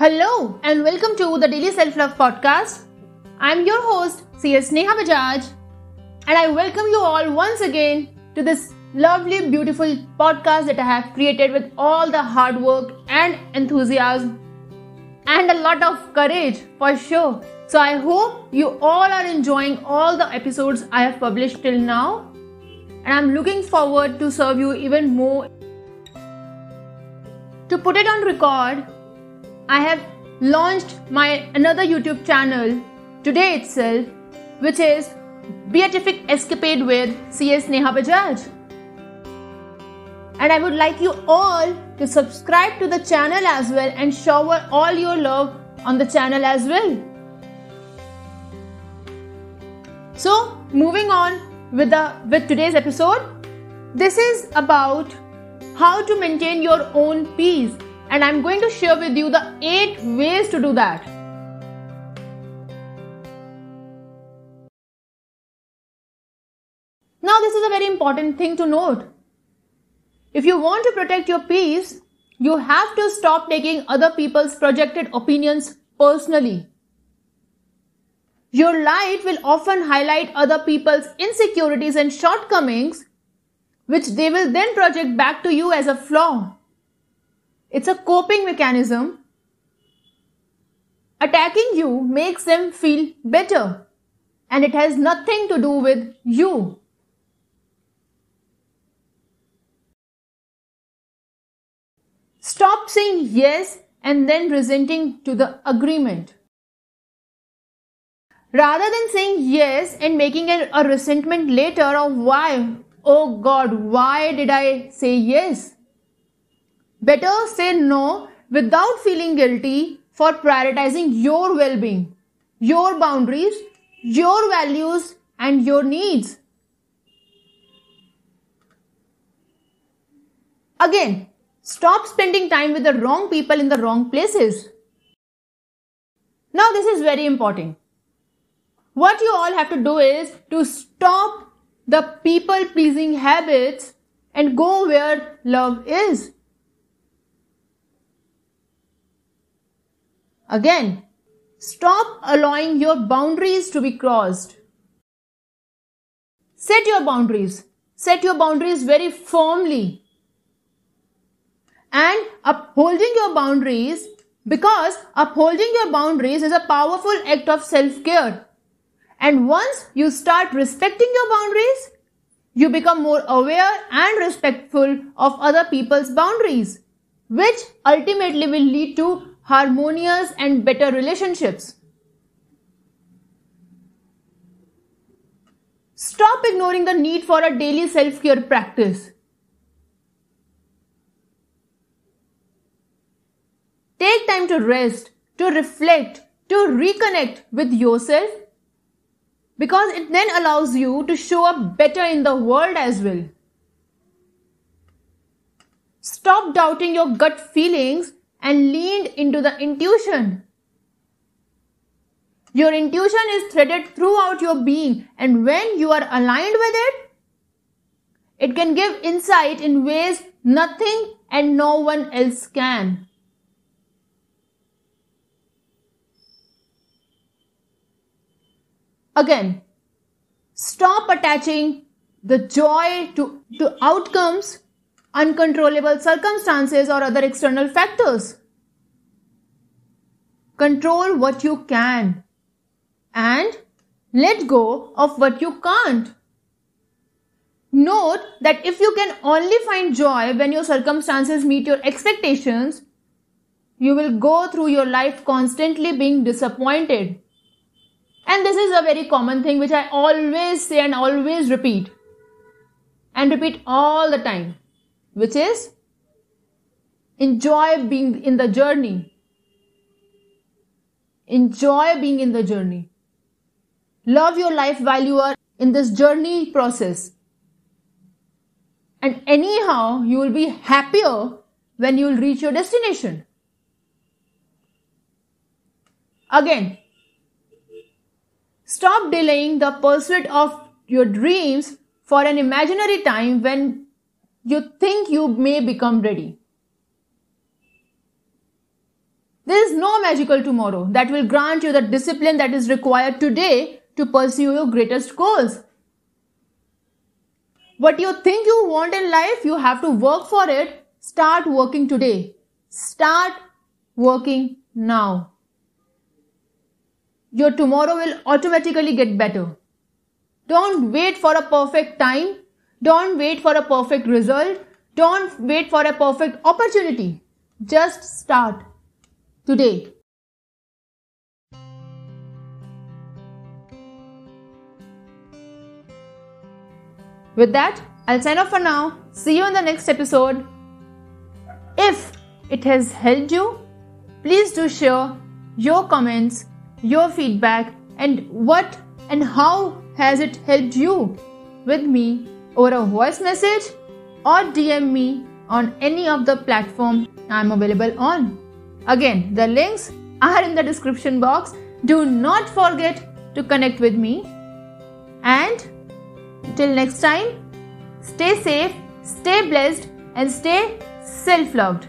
Hello and welcome to the Daily Self Love Podcast. I'm your host, CS Neha Bajaj, and I welcome you all once again to this lovely, beautiful podcast that I have created with all the hard work and enthusiasm and a lot of courage for sure. So I hope you all are enjoying all the episodes I have published till now, and I'm looking forward to serve you even more. To put it on record, I have launched my another YouTube channel today itself, which is Beatific Escapade with CS Neha Bajaj. And I would like you all to subscribe to the channel as well and shower all your love on the channel as well. So, moving on with the with today's episode, this is about how to maintain your own peace and I'm going to share with you the 8 ways to do that. Now, this is a very important thing to note. If you want to protect your peace, you have to stop taking other people's projected opinions personally. Your light will often highlight other people's insecurities and shortcomings, which they will then project back to you as a flaw. It's a coping mechanism. Attacking you makes them feel better and it has nothing to do with you. Stop saying yes and then resenting to the agreement. Rather than saying yes and making a, resentment later of why, oh God, why did I say yes? Better say no without feeling guilty for prioritizing your well being, your boundaries, your values, and your needs. Again, stop spending time with the wrong people in the wrong places. Now, this is very important. What you all have to do is to stop the people pleasing habits and go where love is. Again, stop allowing your boundaries to be crossed. Set your boundaries. Set your boundaries very firmly. And upholding your boundaries, because upholding your boundaries is a powerful act of self care. And once you start respecting your boundaries, you become more aware and respectful of other people's boundaries, which ultimately will lead to harmonious and better relationships. Stop ignoring the need for a daily self care practice. Take time to rest, to reflect, to reconnect with yourself because it then allows you to show up better in the world as well. Stop doubting your gut feelings and leaned into the intuition. Your intuition is threaded throughout your being, and when you are aligned with it, it can give insight in ways nothing and no one else can. Again, stop attaching the joy to, to outcomes uncontrollable circumstances or other external factors. Control what you can and let go of what you can't. Note that if you can only find joy when your circumstances meet your expectations, you will go through your life constantly being disappointed. And this is a very common thing which I always say and always repeat. And repeat all the time which is enjoy being in the journey. Enjoy being in the journey. Love your life while you are in this journey process. And anyhow, you will be happier when you will reach your destination. Again, stop delaying the pursuit of your dreams for an imaginary time when you think you may become ready. There is no magical tomorrow that will grant you the discipline that is required today to pursue your greatest goals. What you think you want in life, you have to work for it. Start working today. Start working now. Your tomorrow will automatically get better. Don't wait for a perfect time. Don't wait for a perfect result. Don't wait for a perfect opportunity. Just start today. With that, I'll sign off for now. See you in the next episode. If it has helped you, please do share your comments, your feedback, and what and how has it helped you with me over a voice message or DM me on any of the platform I'm available on. Again, the links are in the description box. Do not forget to connect with me. And till next time, stay safe, stay blessed, and stay self loved.